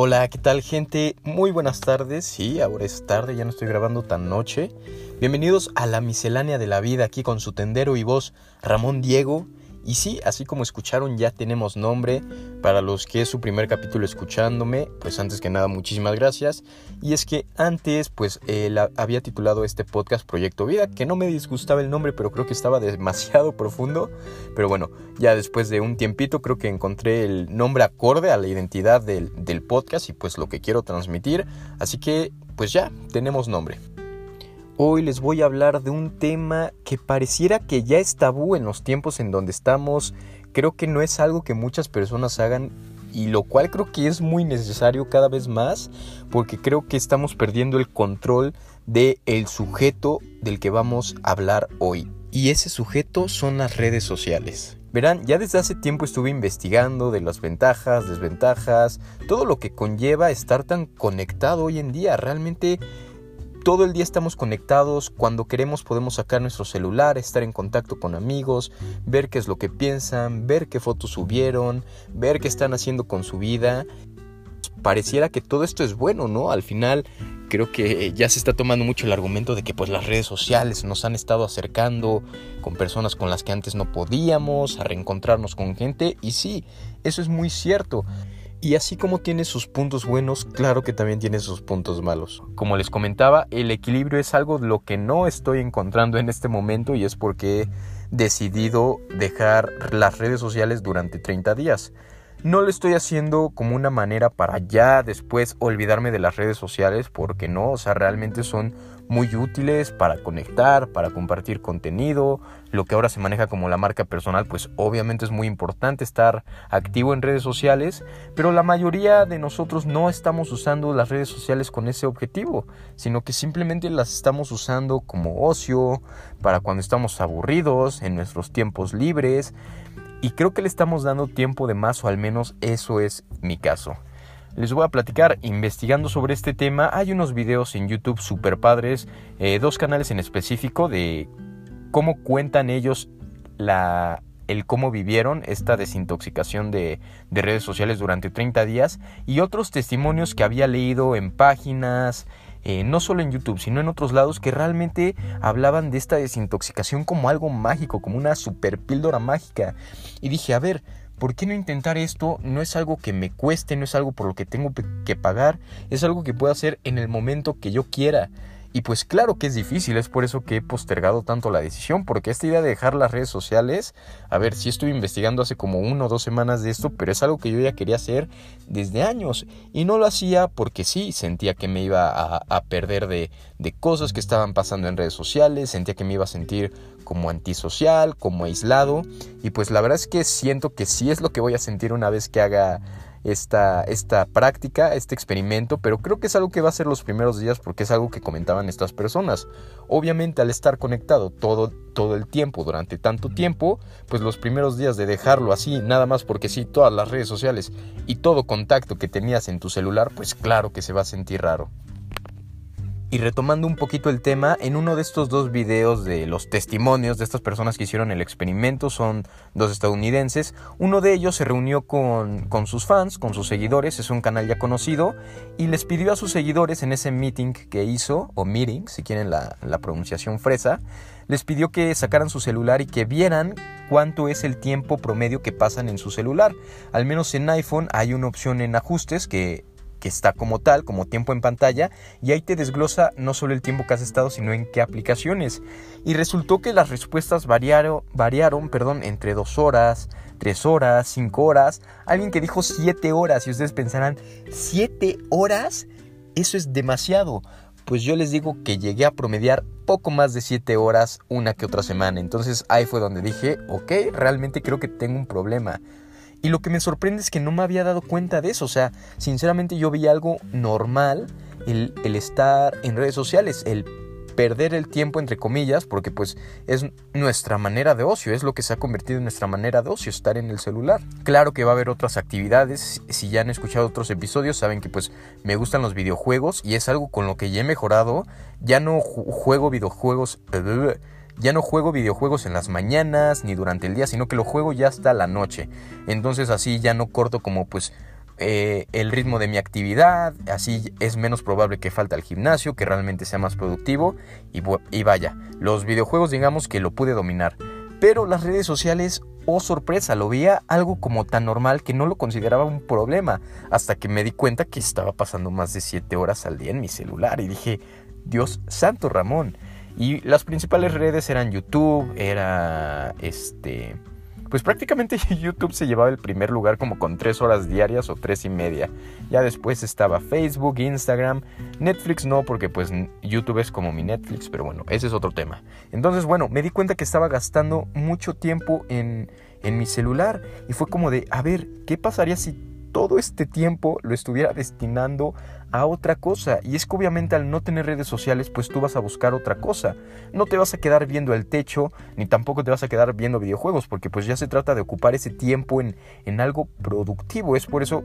Hola, ¿qué tal gente? Muy buenas tardes. Sí, ahora es tarde, ya no estoy grabando tan noche. Bienvenidos a la miscelánea de la vida aquí con su tendero y voz Ramón Diego. Y sí, así como escucharon, ya tenemos nombre. Para los que es su primer capítulo escuchándome, pues antes que nada, muchísimas gracias. Y es que antes, pues eh, había titulado este podcast Proyecto Vida, que no me disgustaba el nombre, pero creo que estaba demasiado profundo. Pero bueno, ya después de un tiempito, creo que encontré el nombre acorde a la identidad del, del podcast y pues lo que quiero transmitir. Así que, pues ya, tenemos nombre. Hoy les voy a hablar de un tema que pareciera que ya es tabú en los tiempos en donde estamos. Creo que no es algo que muchas personas hagan y lo cual creo que es muy necesario cada vez más porque creo que estamos perdiendo el control del el sujeto del que vamos a hablar hoy. Y ese sujeto son las redes sociales. Verán, ya desde hace tiempo estuve investigando de las ventajas, desventajas, todo lo que conlleva estar tan conectado hoy en día. Realmente todo el día estamos conectados, cuando queremos podemos sacar nuestro celular, estar en contacto con amigos, ver qué es lo que piensan, ver qué fotos subieron, ver qué están haciendo con su vida. Pareciera que todo esto es bueno, ¿no? Al final creo que ya se está tomando mucho el argumento de que pues las redes sociales nos han estado acercando con personas con las que antes no podíamos, a reencontrarnos con gente y sí, eso es muy cierto. Y así como tiene sus puntos buenos, claro que también tiene sus puntos malos. Como les comentaba, el equilibrio es algo lo que no estoy encontrando en este momento y es porque he decidido dejar las redes sociales durante 30 días. No lo estoy haciendo como una manera para ya después olvidarme de las redes sociales, porque no, o sea, realmente son muy útiles para conectar, para compartir contenido. Lo que ahora se maneja como la marca personal, pues obviamente es muy importante estar activo en redes sociales, pero la mayoría de nosotros no estamos usando las redes sociales con ese objetivo, sino que simplemente las estamos usando como ocio, para cuando estamos aburridos, en nuestros tiempos libres. Y creo que le estamos dando tiempo de más, o al menos eso es mi caso. Les voy a platicar, investigando sobre este tema, hay unos videos en YouTube super padres, eh, dos canales en específico de cómo cuentan ellos la, el cómo vivieron esta desintoxicación de, de, redes sociales durante 30 días y otros testimonios que había leído en páginas, eh, no solo en YouTube, sino en otros lados que realmente hablaban de esta desintoxicación como algo mágico, como una super píldora mágica. Y dije, a ver, ¿por qué no intentar esto? No es algo que me cueste, no es algo por lo que tengo que pagar, es algo que puedo hacer en el momento que yo quiera. Y pues claro que es difícil, es por eso que he postergado tanto la decisión, porque esta idea de dejar las redes sociales, a ver, sí estuve investigando hace como una o dos semanas de esto, pero es algo que yo ya quería hacer desde años. Y no lo hacía porque sí, sentía que me iba a, perder de, de cosas que estaban pasando en redes sociales, sentía que me iba a sentir como antisocial, como aislado. Y pues la verdad es que siento que sí es lo que voy a sentir una vez que haga esta, esta práctica, este experimento, pero creo que es algo que va a ser los primeros días porque es algo que comentaban estas personas. Obviamente al estar conectado todo, todo el tiempo, durante tanto tiempo, pues los primeros días de dejarlo así, nada más porque sí, todas las redes sociales y todo contacto que tenías en tu celular, pues claro que se va a sentir raro. Y retomando un poquito el tema, en uno de estos dos videos de los testimonios de estas personas que hicieron el experimento, son dos estadounidenses, uno de ellos se reunió con, con sus fans, con sus seguidores, es un canal ya conocido, y les pidió a sus seguidores en ese meeting que hizo, o meeting, si quieren la, la pronunciación fresa, les pidió que sacaran su celular y que vieran cuánto es el tiempo promedio que pasan en su celular. Al menos en iPhone hay una opción en ajustes que que está como tal, como tiempo en pantalla, y ahí te desglosa no solo el tiempo que has estado, sino en qué aplicaciones. Y resultó que las respuestas variaron, perdón, entre dos horas, tres horas, cinco horas, alguien que dijo siete horas, y ustedes pensarán, ¿siete horas? Eso es demasiado. Pues yo les digo que llegué a promediar poco más de siete horas una que otra semana. Entonces ahí fue donde dije, ok, realmente creo que tengo un problema. Y lo que me sorprende es que no me había dado cuenta de eso. O sea, sinceramente yo vi algo normal el, estar en redes sociales, el perder el tiempo entre comillas, porque pues es nuestra manera de ocio, es lo que se ha convertido en nuestra manera de ocio, estar en el celular. Claro que va a haber otras actividades, si ya han escuchado otros episodios saben que pues me gustan los videojuegos y es algo con lo que ya he mejorado, ya no juego videojuegos ya no juego videojuegos en las mañanas ni durante el día, sino que lo juego ya hasta la noche. Entonces así ya no corto como pues eh, el ritmo de mi actividad, así es menos probable que falte al gimnasio, que realmente sea más productivo y, y vaya, los videojuegos digamos que lo pude dominar, pero las redes sociales, oh sorpresa, lo veía algo como tan normal que no lo consideraba un problema, hasta que me di cuenta que estaba pasando más de 7 horas al día en mi celular y dije, Dios santo Ramón, y las principales redes eran YouTube, era este pues prácticamente YouTube se llevaba el primer lugar como con tres horas diarias o tres y media. Ya después estaba Facebook, Instagram, Netflix no, porque pues YouTube es como mi Netflix, pero bueno, ese es otro tema. Entonces, bueno, me di cuenta que estaba gastando mucho tiempo en, en mi celular y fue como de, a ver, ¿qué pasaría si todo este tiempo lo estuviera destinando a otra cosa. Y es que obviamente al no tener redes sociales, pues tú vas a buscar otra cosa. No te vas a quedar viendo el techo, ni tampoco te vas a quedar viendo videojuegos, porque pues ya se trata de ocupar ese tiempo en, en algo productivo. Es por eso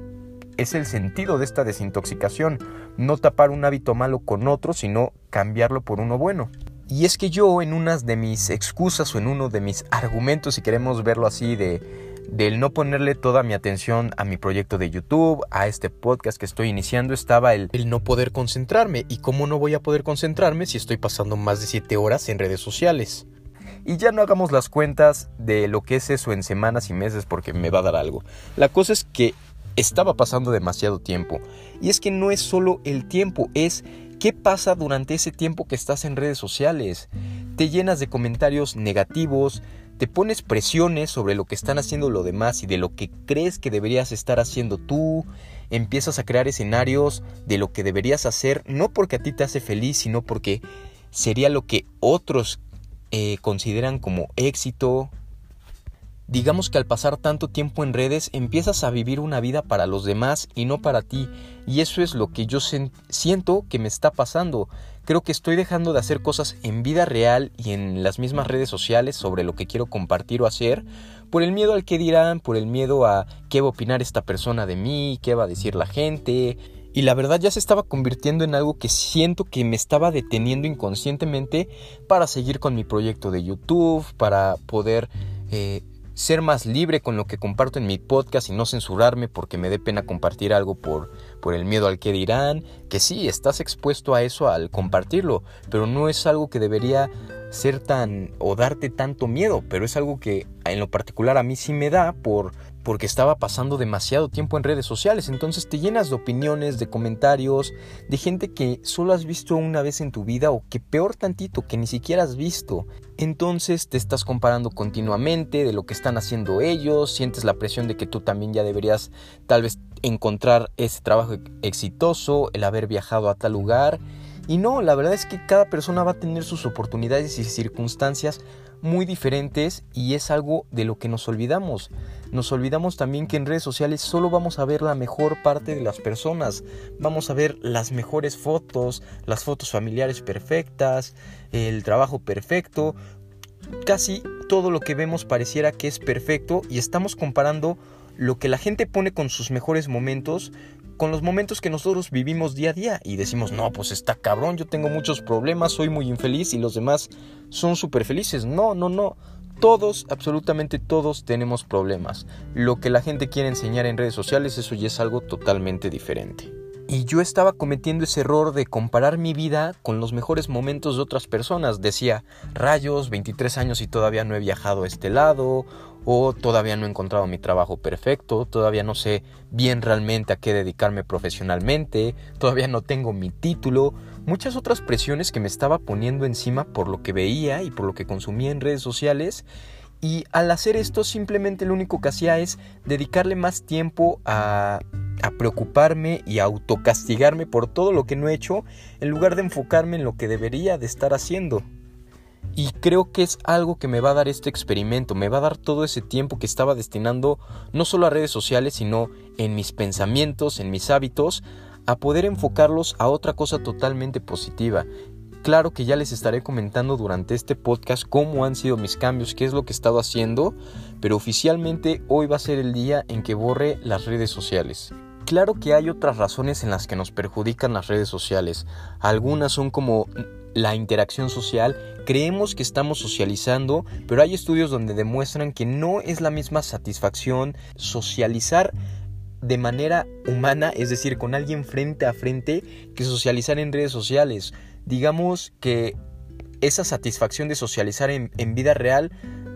es el sentido de esta desintoxicación, no tapar un hábito malo con otro, sino cambiarlo por uno bueno. Y es que yo en unas de mis excusas o en uno de mis argumentos, si queremos verlo así, de del no ponerle toda mi atención a mi proyecto de YouTube, a este podcast que estoy iniciando, estaba el, el no poder concentrarme. ¿Y cómo no voy a poder concentrarme si estoy pasando más de 7 horas en redes sociales? Y ya no hagamos las cuentas de lo que es eso en semanas y meses porque me va a dar algo. La cosa es que estaba pasando demasiado tiempo. Y es que no es solo el tiempo, es qué pasa durante ese tiempo que estás en redes sociales. Te llenas de comentarios negativos, te pones presiones sobre lo que están haciendo los demás y de lo que crees que deberías estar haciendo tú, empiezas a crear escenarios de lo que deberías hacer, no porque a ti te hace feliz, sino porque sería lo que otros eh, consideran como éxito. Digamos que al pasar tanto tiempo en redes empiezas a vivir una vida para los demás y no para ti, y eso es lo que yo siento que me está pasando creo que estoy dejando de hacer cosas en vida real y en las mismas redes sociales sobre lo que quiero compartir o hacer, por el miedo al que dirán, por el miedo a qué va a opinar esta persona de mí, qué va a decir la gente. Y la verdad ya se estaba convirtiendo en algo que siento que me estaba deteniendo inconscientemente para seguir con mi proyecto de YouTube, para poder eh, ser más libre con lo que comparto en mi podcast y no censurarme porque me dé pena compartir algo por, por el miedo al que dirán, que sí, estás expuesto a eso al compartirlo, pero no es algo que debería ser tan o darte tanto miedo, pero es algo que en lo particular a mí sí me da por porque estaba pasando demasiado tiempo en redes sociales, entonces te llenas de opiniones, de comentarios, de gente que solo has visto una vez en tu vida o que peor tantito, que ni siquiera has visto. Entonces te estás comparando continuamente de lo que están haciendo ellos, sientes la presión de que tú también ya deberías tal vez encontrar ese trabajo exitoso, el haber viajado a tal lugar. Y no, la verdad es que cada persona va a tener sus oportunidades y circunstancias muy diferentes y es algo de lo que nos olvidamos. Nos olvidamos también que en redes sociales solo vamos a ver la mejor parte de las personas, vamos a ver las mejores fotos, las fotos familiares perfectas, el trabajo perfecto, casi todo lo que vemos pareciera que es perfecto y estamos comparando lo que la gente pone con sus mejores momentos con los momentos que nosotros vivimos día a día y decimos, no, pues está cabrón, yo tengo muchos problemas, soy muy infeliz y los demás son súper felices. No, no, no. Todos, absolutamente todos tenemos problemas. Lo que la gente quiere enseñar en redes sociales, eso ya es algo totalmente diferente. Y yo estaba cometiendo ese error de comparar mi vida con los mejores momentos de otras personas. Decía, rayos, 23 años y todavía no he viajado a este lado, o todavía no he encontrado mi trabajo perfecto, todavía no sé bien realmente a qué dedicarme profesionalmente, todavía no tengo mi título, muchas otras presiones que me estaba poniendo encima por lo que veía y por lo que consumía en redes sociales. Y al hacer esto simplemente lo único que hacía es dedicarle más tiempo a, a preocuparme y a autocastigarme por todo lo que no he hecho en lugar de enfocarme en lo que debería de estar haciendo. Y creo que es algo que me va a dar este experimento, me va a dar todo ese tiempo que estaba destinando no solo a redes sociales, sino en mis pensamientos, en mis hábitos, a poder enfocarlos a otra cosa totalmente positiva. Claro que ya les estaré comentando durante este podcast cómo han sido mis cambios, qué es lo que he estado haciendo, pero oficialmente hoy va a ser el día en que borre las redes sociales. Claro que hay otras razones en las que nos perjudican las redes sociales. Algunas son como la interacción social, creemos que estamos socializando, pero hay estudios donde demuestran que no es la misma satisfacción socializar de manera humana, es decir, con alguien frente a frente, que socializar en redes sociales. Digamos que esa satisfacción de socializar en, vida real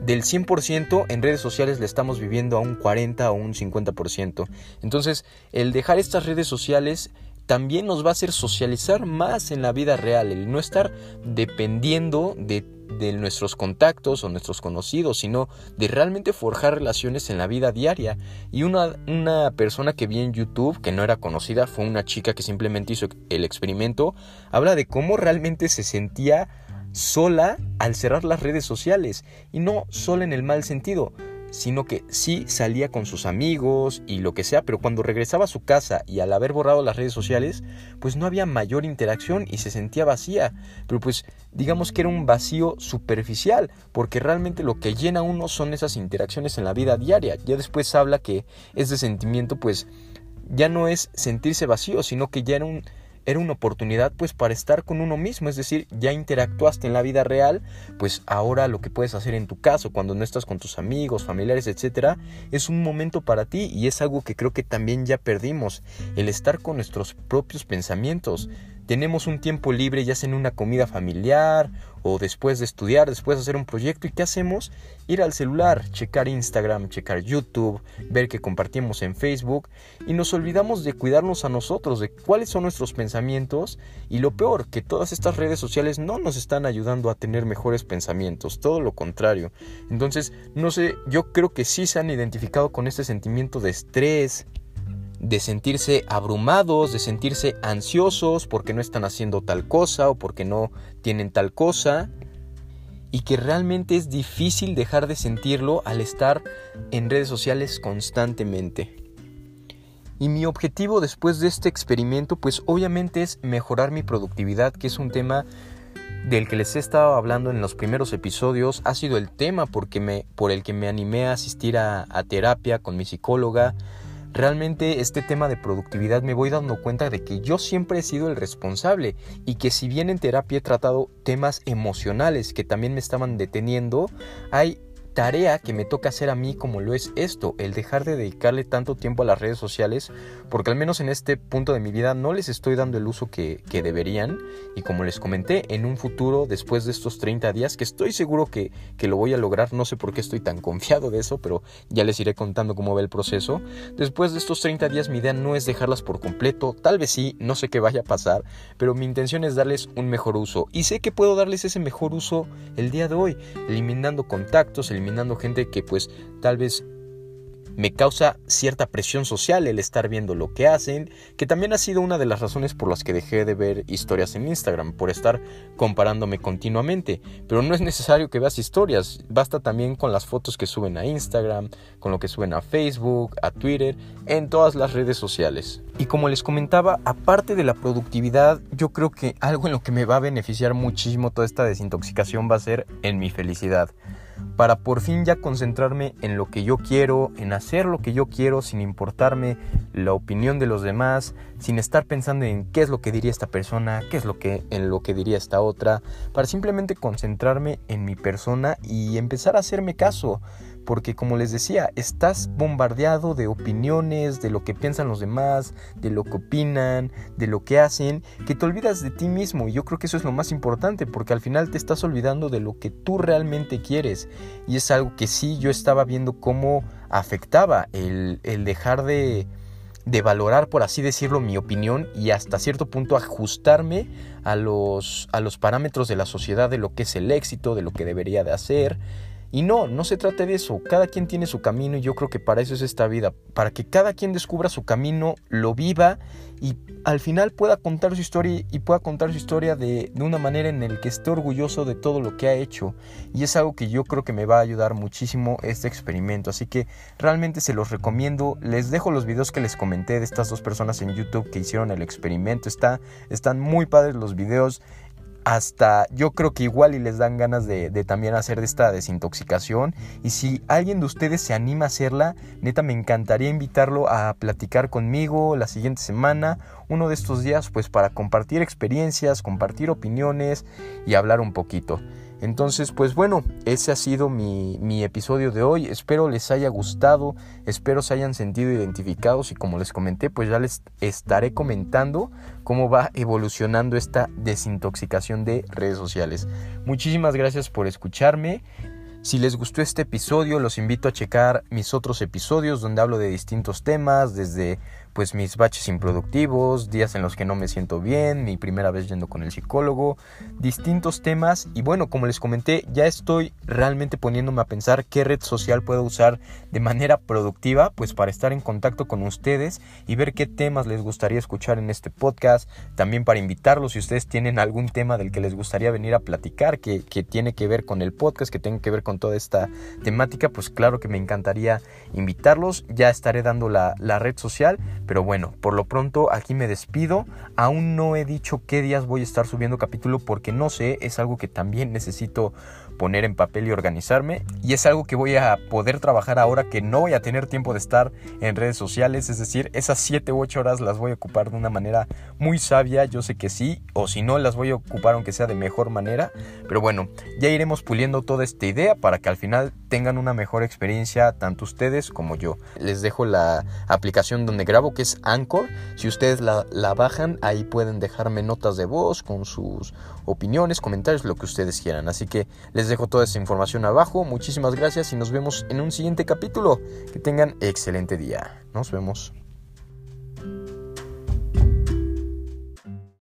del 100% en redes sociales le estamos viviendo a un 40 o un 50%. Entonces, el dejar estas redes sociales también nos va a hacer socializar más en la vida real, el no estar dependiendo de, de, nuestros contactos o nuestros conocidos, sino de realmente forjar relaciones en la vida diaria. Y una, una persona que vi en YouTube, que no era conocida, fue una chica que simplemente hizo el experimento, habla de cómo realmente se sentía sola al cerrar las redes sociales, y no solo en el mal sentido, sino que sí salía con sus amigos y lo que sea, pero cuando regresaba a su casa y al haber borrado las redes sociales, pues no había mayor interacción y se sentía vacía, pero pues digamos que era un vacío superficial, porque realmente lo que llena a uno son esas interacciones en la vida diaria. Ya después habla que ese sentimiento pues ya no es sentirse vacío, sino que ya era un era una oportunidad pues para estar con uno mismo, es decir, ya interactuaste en la vida real, pues ahora lo que puedes hacer en tu caso cuando no estás con tus amigos, familiares, etcétera, es un momento para ti y es algo que creo que también ya perdimos, el estar con nuestros propios pensamientos tenemos un tiempo libre ya sea en una comida familiar o después de estudiar, después de hacer un proyecto y ¿qué hacemos? Ir al celular, checar Instagram, checar YouTube, ver que compartimos en Facebook y nos olvidamos de cuidarnos a nosotros, de cuáles son nuestros pensamientos y lo peor, que todas estas redes sociales no nos están ayudando a tener mejores pensamientos, todo lo contrario. Entonces, no sé, yo creo que sí se han identificado con este sentimiento de estrés, de sentirse abrumados, de sentirse ansiosos porque no están haciendo tal cosa o porque no tienen tal cosa y que realmente es difícil dejar de sentirlo al estar en redes sociales constantemente. Y mi objetivo después de este experimento pues obviamente es mejorar mi productividad, que es un tema del que les he estado hablando en los primeros episodios, ha sido el tema porque me, por el que me animé a asistir a, a terapia con mi psicóloga, realmente este tema de productividad me voy dando cuenta de que yo siempre he sido el responsable y que si bien en terapia he tratado temas emocionales que también me estaban deteniendo, hay tarea que me toca hacer a mí como lo es esto, el dejar de dedicarle tanto tiempo a las redes sociales, porque al menos en este punto de mi vida no les estoy dando el uso que, deberían. Y como les comenté, en un futuro después de estos 30 días, que estoy seguro que, que, lo voy a lograr, no sé por qué estoy tan confiado de eso, pero ya les iré contando cómo va el proceso, después de estos 30 días mi idea no es dejarlas por completo, tal vez sí, no sé qué vaya a pasar, pero mi intención es darles un mejor uso. Y sé que puedo darles ese mejor uso el día de hoy, eliminando contactos, eliminando gente que pues tal vez me causa cierta presión social el estar viendo lo que hacen, que también ha sido una de las razones por las que dejé de ver historias en Instagram, por estar comparándome continuamente. Pero no es necesario que veas historias, basta también con las fotos que suben a Instagram, con lo que suben a Facebook, a Twitter, en todas las redes sociales. Y como les comentaba, aparte de la productividad, yo creo que algo en lo que me va a beneficiar muchísimo toda esta desintoxicación va a ser en mi felicidad para por fin ya concentrarme en lo que yo quiero, en hacer lo que yo quiero sin importarme la opinión de los demás, sin estar pensando en qué es lo que diría esta persona, qué es lo que en lo que diría esta otra, para simplemente concentrarme en mi persona y empezar a hacerme caso, porque como les decía, estás bombardeado de opiniones, de lo que piensan los demás, de lo que opinan, de lo que hacen, que te olvidas de ti mismo. Y yo creo que eso es lo más importante porque al final te estás olvidando de lo que tú realmente quieres. Y es algo que sí yo estaba viendo cómo afectaba el, el dejar de, de valorar, por así decirlo, mi opinión y hasta cierto punto ajustarme a los, a los parámetros de la sociedad, de lo que es el éxito, de lo que debería de hacer, y no, no se trata de eso. Cada quien tiene su camino y yo creo que para eso es esta vida. Para que cada quien descubra su camino, lo viva y al final pueda contar su historia y pueda contar su historia de, de una manera en la que esté orgulloso de todo lo que ha hecho. Y es algo que yo creo que me va a ayudar muchísimo este experimento. Así que realmente se los recomiendo. Les dejo los videos que les comenté de estas dos personas en YouTube que hicieron el experimento. Está, están muy padres los videos hasta yo creo que igual y les dan ganas de, también hacer esta desintoxicación. Y si alguien de ustedes se anima a hacerla, neta me encantaría invitarlo a platicar conmigo la siguiente semana, uno de estos días, pues para compartir experiencias, compartir opiniones y hablar un poquito. Entonces, pues bueno, ese ha sido mi, mi, episodio de hoy. Espero les haya gustado, espero se hayan sentido identificados y como les comenté, pues ya les estaré comentando cómo va evolucionando esta desintoxicación de redes sociales. Muchísimas gracias por escucharme. Si les gustó este episodio, los invito a checar mis otros episodios donde hablo de distintos temas, desde pues mis baches improductivos, días en los que no me siento bien, mi primera vez yendo con el psicólogo, distintos temas. Y bueno, como les comenté, ya estoy realmente poniéndome a pensar qué red social puedo usar de manera productiva, pues para estar en contacto con ustedes y ver qué temas les gustaría escuchar en este podcast, también para invitarlos si ustedes tienen algún tema del que les gustaría venir a platicar, que, que tiene que ver con el podcast, que tenga que ver con toda esta temática, pues claro que me encantaría invitarlos, ya estaré dando la red social, pero bueno, por lo pronto aquí me despido. Aún no he dicho qué días voy a estar subiendo capítulo porque no sé, es algo que también necesito poner en papel y organizarme. Y es algo que voy a poder trabajar ahora que no voy a tener tiempo de estar en redes sociales. Es decir, esas 7 u 8 horas las voy a ocupar de una manera muy sabia. Yo sé que sí. O si no, las voy a ocupar aunque sea de mejor manera. Pero bueno, ya iremos puliendo toda esta idea para que al final tengan una mejor experiencia tanto ustedes como yo. Les dejo la aplicación donde grabo que es Anchor. Si ustedes la, la bajan, ahí pueden dejarme notas de voz con sus opiniones, comentarios, lo que ustedes quieran. Así que les dejo toda esa información abajo. Muchísimas gracias y nos vemos en un siguiente capítulo. Que tengan excelente día. Nos vemos.